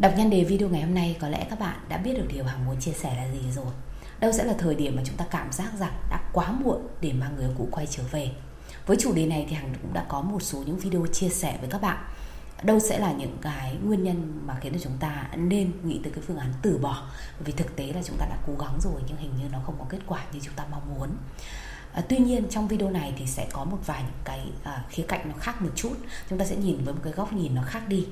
Đọc nhân đề video ngày hôm nay có lẽ các bạn đã biết được điều Hằng muốn chia sẻ là gì rồi. Đâu sẽ là thời điểm mà chúng ta cảm giác rằng đã quá muộn để mà người cũ quay trở về. Với chủ đề này thì Hằng cũng đã có một số những video chia sẻ với các bạn. Đâu sẽ là những cái nguyên nhân mà khiến cho chúng ta nên nghĩ tới cái phương án từ bỏ Vì thực tế là chúng ta đã cố gắng rồi nhưng hình như nó không có kết quả như chúng ta mong muốn À, tuy nhiên trong video này thì sẽ có một vài những cái à, khía cạnh nó khác một chút chúng ta sẽ nhìn với một cái góc nhìn nó khác đi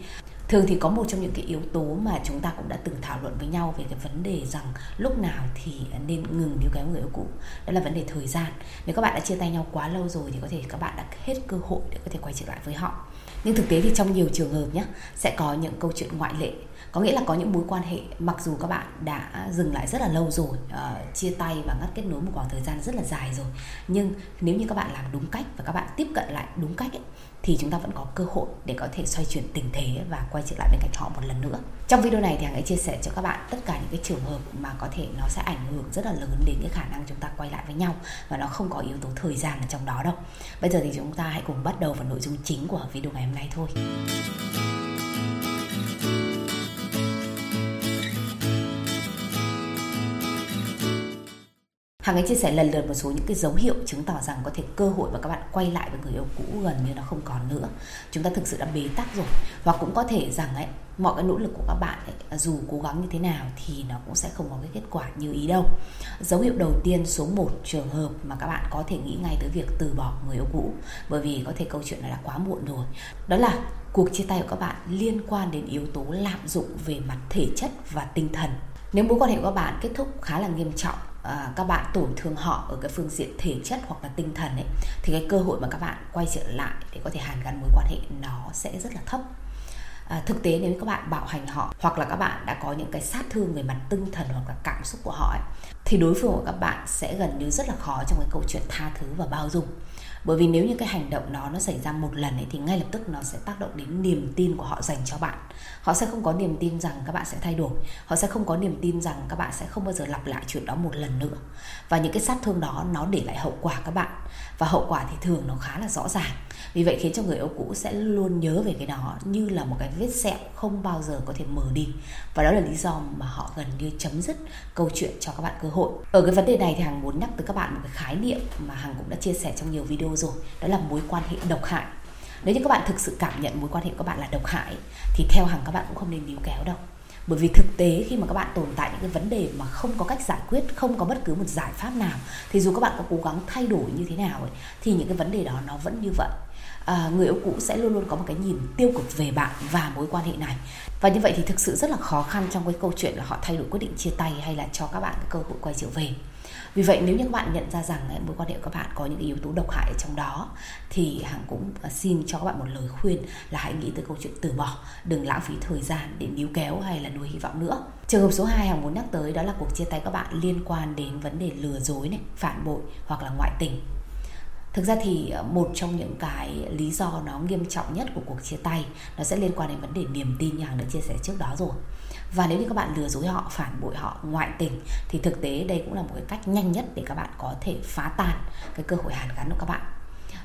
thường thì có một trong những cái yếu tố mà chúng ta cũng đã từng thảo luận với nhau về cái vấn đề rằng lúc nào thì nên ngừng níu kéo người yêu cũ. Đó là vấn đề thời gian. Nếu các bạn đã chia tay nhau quá lâu rồi thì có thể các bạn đã hết cơ hội để có thể quay trở lại với họ. Nhưng thực tế thì trong nhiều trường hợp nhé sẽ có những câu chuyện ngoại lệ có nghĩa là có những mối quan hệ mặc dù các bạn đã dừng lại rất là lâu rồi uh, chia tay và ngắt kết nối một khoảng thời gian rất là dài rồi nhưng nếu như các bạn làm đúng cách và các bạn tiếp cận lại đúng cách ấy, thì chúng ta vẫn có cơ hội để có thể xoay chuyển tình thế và quay trở lại bên cạnh họ một lần nữa. Trong video này thì hằng chia sẻ cho các bạn tất cả những cái trường hợp mà có thể nó sẽ ảnh hưởng rất là lớn đến cái khả năng chúng ta quay lại với nhau và nó không có yếu tố thời gian ở trong đó đâu. Bây giờ thì chúng ta hãy cùng bắt đầu vào nội dung chính của video ngày hôm nay thôi. Hằng ấy chia sẻ lần lượt một số những cái dấu hiệu chứng tỏ rằng có thể cơ hội và các bạn quay lại với người yêu cũ gần như nó không còn nữa. Chúng ta thực sự đã bế tắc rồi. Hoặc cũng có thể rằng ấy mọi cái nỗ lực của các bạn ấy, dù cố gắng như thế nào thì nó cũng sẽ không có cái kết quả như ý đâu. Dấu hiệu đầu tiên số 1 trường hợp mà các bạn có thể nghĩ ngay tới việc từ bỏ người yêu cũ bởi vì có thể câu chuyện này đã quá muộn rồi. Đó là cuộc chia tay của các bạn liên quan đến yếu tố lạm dụng về mặt thể chất và tinh thần. Nếu mối quan hệ của các bạn kết thúc khá là nghiêm trọng à, các bạn tổn thương họ ở cái phương diện thể chất hoặc là tinh thần ấy thì cái cơ hội mà các bạn quay trở lại để có thể hàn gắn mối quan hệ nó sẽ rất là thấp à, thực tế nếu các bạn bạo hành họ hoặc là các bạn đã có những cái sát thương về mặt tinh thần hoặc là cảm xúc của họ ấy, thì đối phương của các bạn sẽ gần như rất là khó trong cái câu chuyện tha thứ và bao dung. Bởi vì nếu như cái hành động đó nó xảy ra một lần ấy thì ngay lập tức nó sẽ tác động đến niềm tin của họ dành cho bạn. Họ sẽ không có niềm tin rằng các bạn sẽ thay đổi. Họ sẽ không có niềm tin rằng các bạn sẽ không bao giờ lặp lại chuyện đó một lần nữa. Và những cái sát thương đó nó để lại hậu quả các bạn. Và hậu quả thì thường nó khá là rõ ràng vì vậy khiến cho người yêu cũ sẽ luôn nhớ về cái đó như là một cái vết sẹo không bao giờ có thể mở đi. Và đó là lý do mà họ gần như chấm dứt câu chuyện cho các bạn cơ hội. Ở cái vấn đề này thì hằng muốn nhắc tới các bạn một cái khái niệm mà hằng cũng đã chia sẻ trong nhiều video rồi đó là mối quan hệ độc hại. Nếu như các bạn thực sự cảm nhận mối quan hệ của các bạn là độc hại thì theo hằng các bạn cũng không nên níu kéo đâu. Bởi vì thực tế khi mà các bạn tồn tại những cái vấn đề mà không có cách giải quyết không có bất cứ một giải pháp nào thì dù các bạn có cố gắng thay đổi như thế nào ấy, thì những cái vấn đề đó nó vẫn như vậy à, người yêu cũ sẽ luôn luôn có một cái nhìn tiêu cực về bạn và mối quan hệ này. Và như vậy thì thực sự rất là khó khăn trong cái câu chuyện là họ thay đổi quyết định chia tay hay là cho các bạn cái cơ hội quay trở về. Vì vậy nếu như các bạn nhận ra rằng ấy, mối quan hệ của các bạn có những yếu tố độc hại ở trong đó thì hằng cũng ờ, xin cho các bạn một lời khuyên là hãy nghĩ tới câu chuyện từ bỏ đừng lãng phí thời gian để níu kéo hay là nuôi hy vọng nữa. Trường hợp số 2 hằng muốn nhắc tới đó là cuộc chia tay các bạn liên quan đến vấn đề lừa dối này phản bội hoặc là ngoại tình thực ra thì ờ, một trong những cái lý do nó nghiêm trọng nhất của cuộc chia tay nó sẽ liên quan đến vấn đề niềm tin như hằng đã chia sẻ trước đó rồi. Và nếu như các bạn lừa dối họ, phản bội họ ngoại tình thì thực tế đây cũng là một cái cách nhanh nhất để các bạn có thể phá tan cái cơ hội hàn gắn của các bạn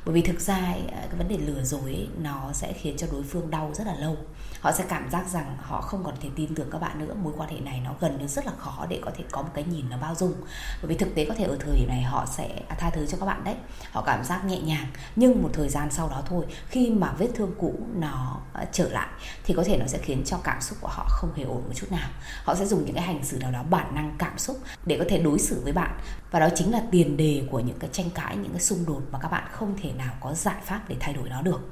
bởi vì thực ra à, cái vấn đề lừa dối ấy, nó sẽ khiến cho đối phương đau rất là lâu. Họ sẽ cảm giác rằng họ không còn thể tin tưởng các bạn nữa. Mối quan hệ này nó gần như rất là khó để có thể có một cái nhìn nó bao dung. Bởi vì thực tế có thể ở thời điểm này họ sẽ tha thứ cho các bạn đấy. Họ cảm giác nhẹ nhàng. Nhưng một thời gian sau đó thôi khi mà vết thương cũ nó à, trở lại thì có thể nó sẽ khiến cho cảm xúc của họ không hề ổn một chút nào. Họ sẽ dùng những cái hành xử nào đó bản năng cảm xúc để có thể đối xử với bạn. Và đó chính là tiền đề của những cái tranh cãi những cái xung đột mà các bạn không thể nào có giải pháp để thay đổi nó được.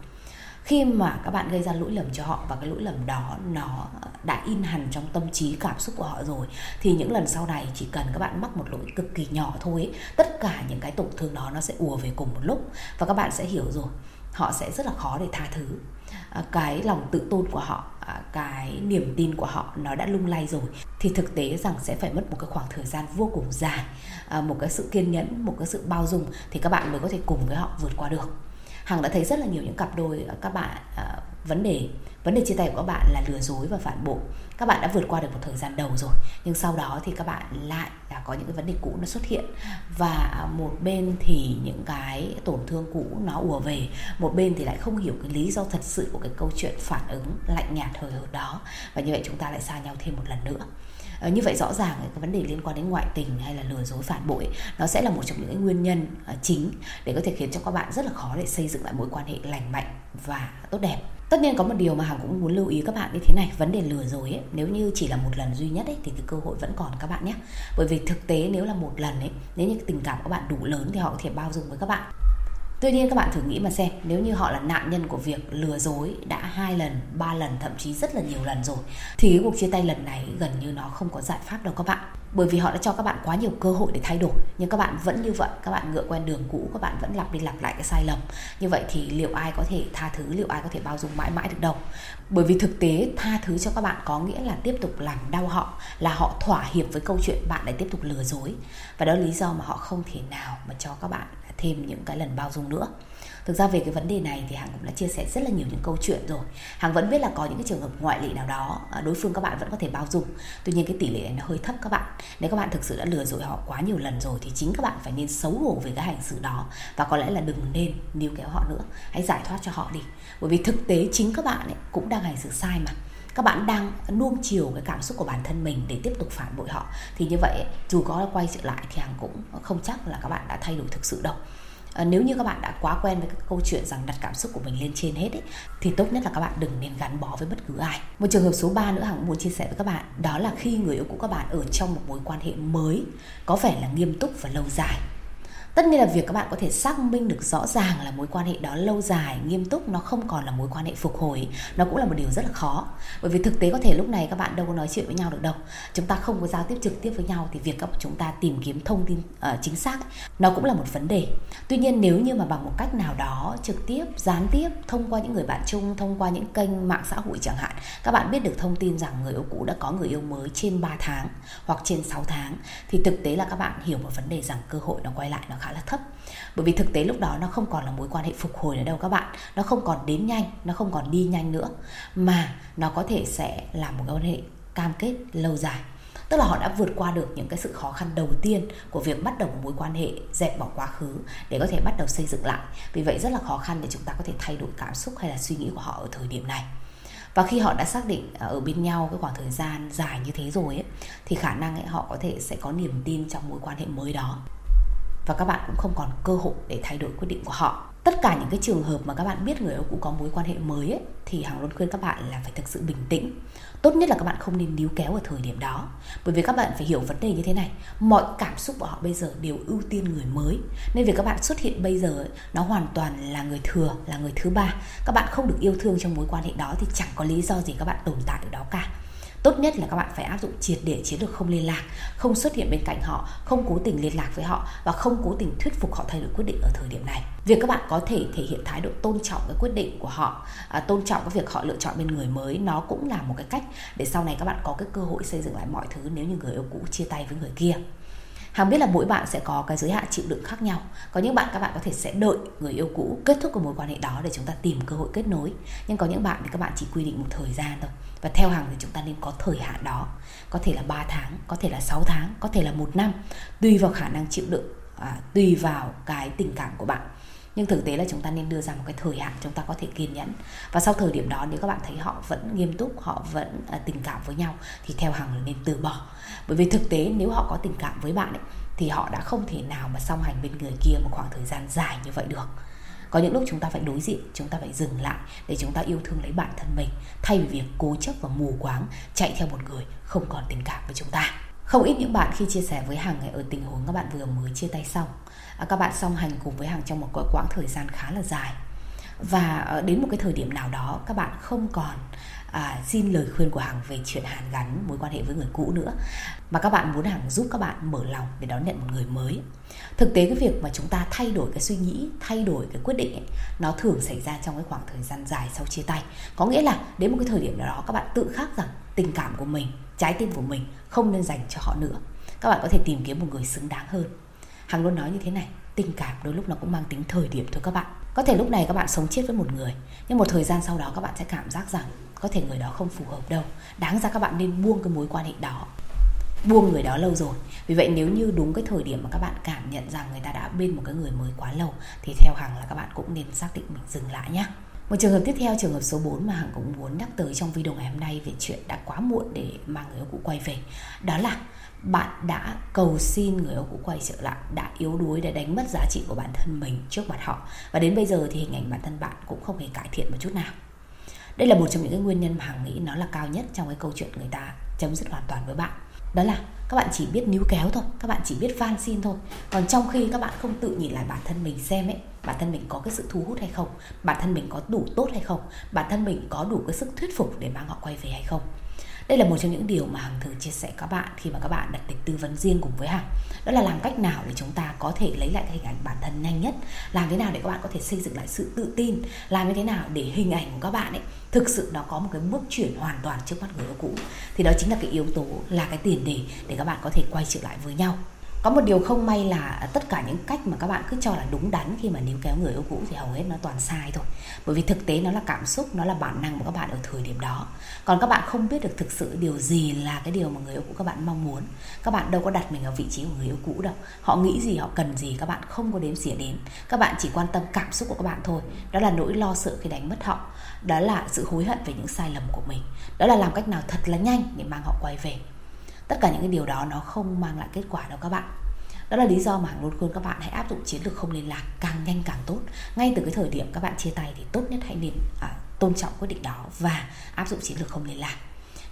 Khi mà các bạn gây ra lỗi lầm cho họ và cái lỗi lầm đó nó đã in hẳn trong tâm trí cảm xúc của họ rồi thì những lần sau này chỉ cần các bạn mắc một lỗi cực kỳ nhỏ thôi ấy, tất cả những cái tổn thương đó nó sẽ ùa về cùng một lúc và các bạn sẽ hiểu rồi họ sẽ rất là khó để tha thứ. À, cái lòng tự tôn của họ à, cái niềm tin của họ nó đã lung lay rồi. Thì thực tế rằng sẽ phải mất một cái khoảng thời gian vô cùng dài à, một cái sự kiên nhẫn, một cái sự bao dung thì các bạn mới có thể cùng với họ vượt qua được hằng đã thấy rất là nhiều những cặp đôi ờ, các bạn ờ, vấn đề vấn đề chia tay của các bạn là lừa dối và phản bội. Các bạn đã vượt qua được một thời gian đầu rồi, nhưng sau đó thì các bạn lại là có những cái vấn đề cũ nó xuất hiện. Và một bên thì những cái tổn thương cũ nó ùa về, một bên thì lại không hiểu cái lý do thật sự của cái câu chuyện phản ứng lạnh nhạt hời hợt đó. Và như vậy chúng ta lại xa nhau thêm một lần nữa. Ờ, như vậy rõ ràng cái vấn đề liên quan đến ngoại tình hay là lừa dối phản bội nó sẽ là một trong những nguyên nhân ờ, chính để có thể khiến cho các bạn rất là khó để xây dựng lại mối quan hệ lành mạnh và tốt đẹp. Tất nhiên có một điều mà hằng cũng muốn lưu ý các bạn như thế này vấn đề lừa dối ấy, nếu như chỉ là một lần duy nhất ấy, thì cái cơ hội vẫn còn các bạn nhé. Bởi vì thực tế nếu là một lần ấy nếu như tình cảm của các bạn đủ lớn thì họ có thể bao dung với các bạn. Tuy nhiên các bạn thử nghĩ mà xem nếu như họ là nạn nhân của việc lừa dối đã hai lần, ba lần thậm chí rất là nhiều lần rồi thì cái cuộc chia tay lần này gần như nó không có giải pháp đâu các bạn. Bởi vì họ đã cho các bạn quá nhiều cơ hội để thay đổi nhưng các bạn vẫn như vậy, các bạn ngựa quen đường cũ, các bạn vẫn lặp đi lặp lại cái sai lầm. Như vậy thì liệu ai có thể tha thứ, liệu ai có thể bao dung mãi mãi được đâu. Bởi vì thực tế tha thứ cho các bạn có nghĩa là tiếp tục làm đau họ, là họ thỏa hiệp với câu chuyện bạn lại tiếp tục lừa dối. Và đó là lý do mà họ không thể nào mà cho các bạn thêm những cái lần bao dung nữa. Thực ra về cái vấn đề này thì hằng cũng đã chia sẻ rất là nhiều những câu chuyện rồi. Hằng vẫn biết là có những cái trường hợp ngoại lệ nào đó à, đối phương các bạn vẫn có thể bao dung. Tuy nhiên cái tỷ lệ này nó hơi thấp các bạn. Nếu các bạn thực sự đã lừa dối họ quá nhiều lần rồi thì chính các bạn phải nên xấu hổ về cái hành xử đó. Và có lẽ là đừng nên níu kéo họ nữa. Hãy giải thoát cho họ đi. Bởi vì thực tế chính các bạn ấy cũng đang hành xử sai mà các bạn đang nuông chiều cái cảm xúc của bản thân mình để tiếp tục phản bội họ thì như vậy dù có quay trở lại thì hằng cũng không chắc là các bạn đã thay đổi thực sự đâu. À, nếu như các bạn đã quá quen với cái câu chuyện rằng đặt cảm xúc của mình lên trên hết ấy, thì tốt nhất là các bạn đừng nên gắn bó với bất cứ ai. Một trường hợp số 3 nữa hằng muốn chia sẻ với các bạn đó là khi người yêu cũ các bạn ở trong một mối quan hệ mới có vẻ là nghiêm túc và lâu dài tất nhiên là việc các bạn có thể xác minh được rõ ràng là mối quan hệ đó lâu dài nghiêm túc nó không còn là mối quan hệ phục hồi. Nó cũng là một điều rất là khó. Bởi vì thực tế có thể lúc này các bạn đâu có nói chuyện với nhau được đâu. Chúng ta không có giao tiếp trực tiếp với nhau thì việc các chúng ta tìm kiếm thông tin uh, chính xác nó cũng là một vấn đề. Tuy nhiên nếu như mà bằng một cách nào đó trực tiếp gián tiếp thông qua những người bạn chung thông qua những kênh mạng xã hội chẳng hạn các bạn biết được thông tin rằng người yêu cũ đã có người yêu mới trên 3 tháng hoặc trên 6 tháng thì thực tế là các bạn hiểu một vấn đề rằng cơ hội nó quay lại nó khá là thấp. Bởi vì thực tế lúc đó nó không còn là mối quan hệ phục hồi nữa đâu các bạn. Nó không còn đến nhanh nó không còn đi nhanh nữa. Mà nó có thể sẽ là một quan hệ cam kết lâu dài. Tức là họ đã vượt qua được những cái sự khó khăn đầu tiên của việc bắt đầu một mối quan hệ dẹp bỏ quá khứ để có thể bắt đầu xây dựng lại. Vì vậy rất là khó khăn để chúng ta có thể thay đổi cảm xúc hay là suy nghĩ của họ ở thời điểm này. Và khi họ đã xác định à, ở bên nhau cái khoảng thời gian dài như thế rồi ấy, thì khả năng ấy, họ có thể sẽ có niềm tin trong mối quan hệ mới đó và các bạn cũng không còn cơ hội để thay đổi quyết định của họ. Tất cả những cái trường hợp mà các bạn biết người yêu cũ có mối quan hệ mới ấy, thì hằng luôn khuyên các bạn là phải thực sự bình tĩnh. Tốt nhất là các bạn không nên níu kéo ở thời điểm đó. Bởi vì các bạn phải hiểu vấn đề như thế này mọi cảm xúc của họ bây giờ đều ưu tiên người mới. Nên việc các bạn xuất hiện bây giờ ấy, nó hoàn toàn là người thừa là người thứ ba. Các bạn không được yêu thương trong mối quan hệ đó thì chẳng có lý do gì các bạn tồn tại ở đó cả tốt nhất là các bạn phải áp dụng triệt để chiến lược không liên lạc không xuất hiện bên cạnh họ không cố tình liên lạc với họ và không cố tình thuyết phục họ thay đổi quyết định ở thời điểm này. Việc các bạn có thể thể hiện thái độ tôn trọng cái quyết định của họ à, tôn trọng cái việc họ lựa chọn bên người mới nó cũng là một cái cách để sau này các bạn có cái cơ hội xây dựng lại mọi thứ nếu như người yêu cũ chia tay với người kia. Hằng biết là mỗi bạn sẽ có cái giới hạn chịu đựng khác nhau. Có những bạn các bạn có thể sẽ đợi người yêu cũ kết thúc cái mối quan hệ đó để chúng ta tìm cơ hội kết nối. Nhưng có những bạn thì các bạn chỉ quy định một thời gian thôi. Và theo Hằng thì chúng ta nên có thời hạn đó. Có thể là 3 tháng, có thể là 6 tháng, có thể là một năm. Tùy vào khả năng chịu đựng, à, tùy vào cái tình cảm của bạn nhưng thực tế là chúng ta nên đưa ra một cái thời hạn chúng ta có thể kiên nhẫn. Và sau thời điểm đó nếu các bạn thấy họ vẫn nghiêm túc họ vẫn à, tình cảm với nhau thì theo hằng là nên từ bỏ. Bởi vì thực tế nếu họ có tình cảm với bạn ấy, thì họ đã không thể nào mà song hành bên người kia một khoảng thời gian dài như vậy được. Có những lúc chúng ta phải đối diện chúng ta phải dừng lại để chúng ta yêu thương lấy bản thân mình thay vì việc cố chấp và mù quáng chạy theo một người không còn tình cảm với chúng ta không ít những bạn khi chia sẻ với hằng ở tình huống các bạn vừa mới chia tay xong. À, các bạn song hành cùng với hằng trong một quãng thời gian khá là dài. Và ờ, đến một cái thời điểm nào đó các bạn không còn à, xin lời khuyên của hằng về chuyện hàn gắn mối quan hệ với người cũ nữa. Mà các bạn muốn hằng giúp các bạn mở lòng để đón nhận một người mới. Thực tế cái việc mà chúng ta thay đổi cái suy nghĩ thay đổi cái quyết định ấy, nó thường xảy ra trong cái khoảng thời gian dài sau chia tay. Có nghĩa là đến một cái thời điểm nào đó các bạn tự khắc rằng tình cảm của mình trái tim của mình không nên dành cho họ nữa. Các bạn có thể tìm kiếm một người xứng đáng hơn. Hằng luôn nói như thế này, tình cảm đôi lúc nó cũng mang tính thời điểm thôi các bạn. Có thể lúc này các bạn sống chết với một người, nhưng một thời gian sau đó các bạn sẽ cảm giác rằng có thể người đó không phù hợp đâu. Đáng ra các bạn nên buông cái mối quan hệ đó, buông người đó lâu rồi. Vì vậy nếu như đúng cái thời điểm mà các bạn cảm nhận rằng người ta đã bên một cái người mới quá lâu, thì theo hằng là các bạn cũng nên xác định mình dừng lại nhé một trường hợp tiếp theo, trường hợp số 4 mà Hằng cũng muốn nhắc tới trong video ngày hôm nay về chuyện đã quá muộn để mang người yêu cũ quay về. Đó là bạn đã cầu xin người yêu cũ quay trở lại, đã yếu đuối để đánh mất giá trị của bản thân mình trước mặt họ. Và đến bây giờ thì hình ảnh bản thân bạn cũng không hề cải thiện một chút nào. Đây là một trong những cái nguyên nhân mà Hằng nghĩ nó là cao nhất trong cái câu chuyện người ta chấm dứt hoàn toàn với bạn đó là các bạn chỉ biết níu kéo thôi, các bạn chỉ biết van xin thôi. Còn trong khi các bạn không tự nhìn lại bản thân mình xem ấy, bản thân mình có cái sự thu hút hay không, bản thân mình có đủ tốt hay không, bản thân mình có đủ cái sức thuyết phục để mang họ quay về hay không đây là một trong những điều mà hằng thường chia sẻ các bạn khi mà các bạn đặt lịch tư vấn riêng cùng với hằng. Đó là làm cách nào để chúng ta có thể lấy lại cái hình ảnh bản thân nhanh nhất? Làm thế nào để các bạn có thể xây dựng lại sự tự tin? Làm như thế nào để hình ảnh của các bạn ấy thực sự nó có một cái bước chuyển hoàn toàn trước mắt người yêu cũ? Thì đó chính là cái yếu tố, là cái tiền đề để các bạn có thể quay trở lại với nhau có một điều không may là tất cả những cách mà các bạn cứ cho là đúng đắn khi mà níu kéo người yêu cũ thì hầu hết nó toàn sai thôi. Bởi vì thực tế nó là cảm xúc, nó là bản năng của các bạn ở thời điểm đó. Còn các bạn không biết được thực sự điều gì là cái điều mà người yêu cũ các bạn mong muốn. Các bạn đâu có đặt mình ở vị trí của người yêu cũ đâu. Họ nghĩ gì, họ cần gì, các bạn không có đếm xỉa đến. Các bạn chỉ quan tâm cảm xúc của các bạn thôi. Đó là nỗi lo sợ khi đánh mất họ. Đó là sự hối hận về những sai lầm của mình. Đó là làm cách nào thật là nhanh để mang họ quay về tất cả những cái điều đó nó không mang lại kết quả đâu các bạn. Đó là lý do mà hằng luôn khuyên các bạn hãy áp dụng chiến lược không liên lạc càng nhanh càng tốt. Ngay từ cái thời điểm các bạn chia tay thì tốt nhất hãy nên à, tôn trọng quyết định đó và áp dụng chiến lược không liên lạc.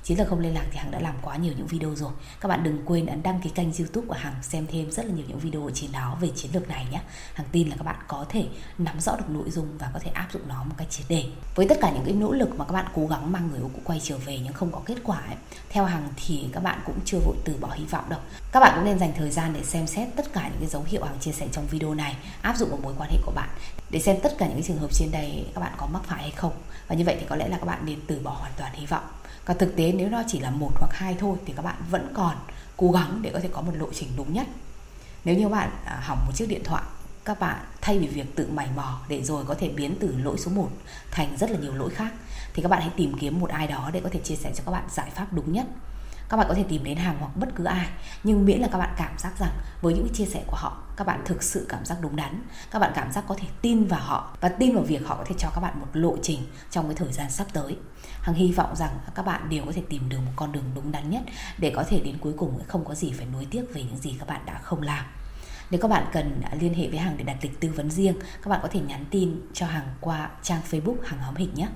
Chiến lược không liên lạc thì Hằng đã làm quá nhiều những video rồi. Các bạn đừng quên ấn đăng ký kênh youtube của Hằng Xem thêm rất là nhiều những video ở trên đó về chiến lược này nhé. Hằng tin là các bạn có thể nắm rõ được nội dung và có thể áp dụng nó một cách triệt đề Với tất cả những cái nỗ lực mà các bạn cố gắng mang người yêu cũ quay trở về nhưng không có kết quả ấy, Theo Hằng thì các bạn cũng chưa vội từ bỏ hy vọng đâu. Các bạn cũng nên dành thời gian để xem xét tất cả những cái dấu hiệu Hằng chia sẻ trong video này Áp dụng vào mối quan hệ của bạn. Để xem tất cả những cái trường hợp trên đây các bạn có mắc phải hay không. Và như vậy thì có lẽ là các bạn nên từ bỏ hoàn toàn hy vọng còn thực tế nếu nó chỉ là một hoặc hai thôi thì các bạn vẫn còn cố gắng để có thể có một lộ trình đúng nhất. Nếu như bạn à, hỏng một chiếc điện thoại, các bạn thay vì việc tự mày mò để rồi có thể biến từ lỗi số 1 thành rất là nhiều lỗi khác, thì các bạn hãy tìm kiếm một ai đó để có thể chia sẻ cho các bạn giải pháp đúng nhất các bạn có thể tìm đến hàng hoặc bất cứ ai nhưng miễn là các bạn cảm giác rằng với những chia sẻ của họ các bạn thực sự cảm giác đúng đắn các bạn cảm giác có thể tin vào họ và tin vào việc họ có thể cho các bạn một lộ trình trong cái thời gian sắp tới hằng hy vọng rằng các bạn đều có thể tìm được một con đường đúng đắn nhất để có thể đến cuối cùng không có gì phải nuối tiếc về những gì các bạn đã không làm nếu các bạn cần liên hệ với Hằng để đặt lịch tư vấn riêng, các bạn có thể nhắn tin cho Hằng qua trang Facebook Hằng Hóm Hình nhé.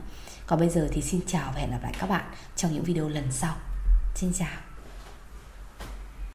Còn bây giờ thì xin chào và hẹn gặp lại các bạn trong những video lần sau. Xin chào.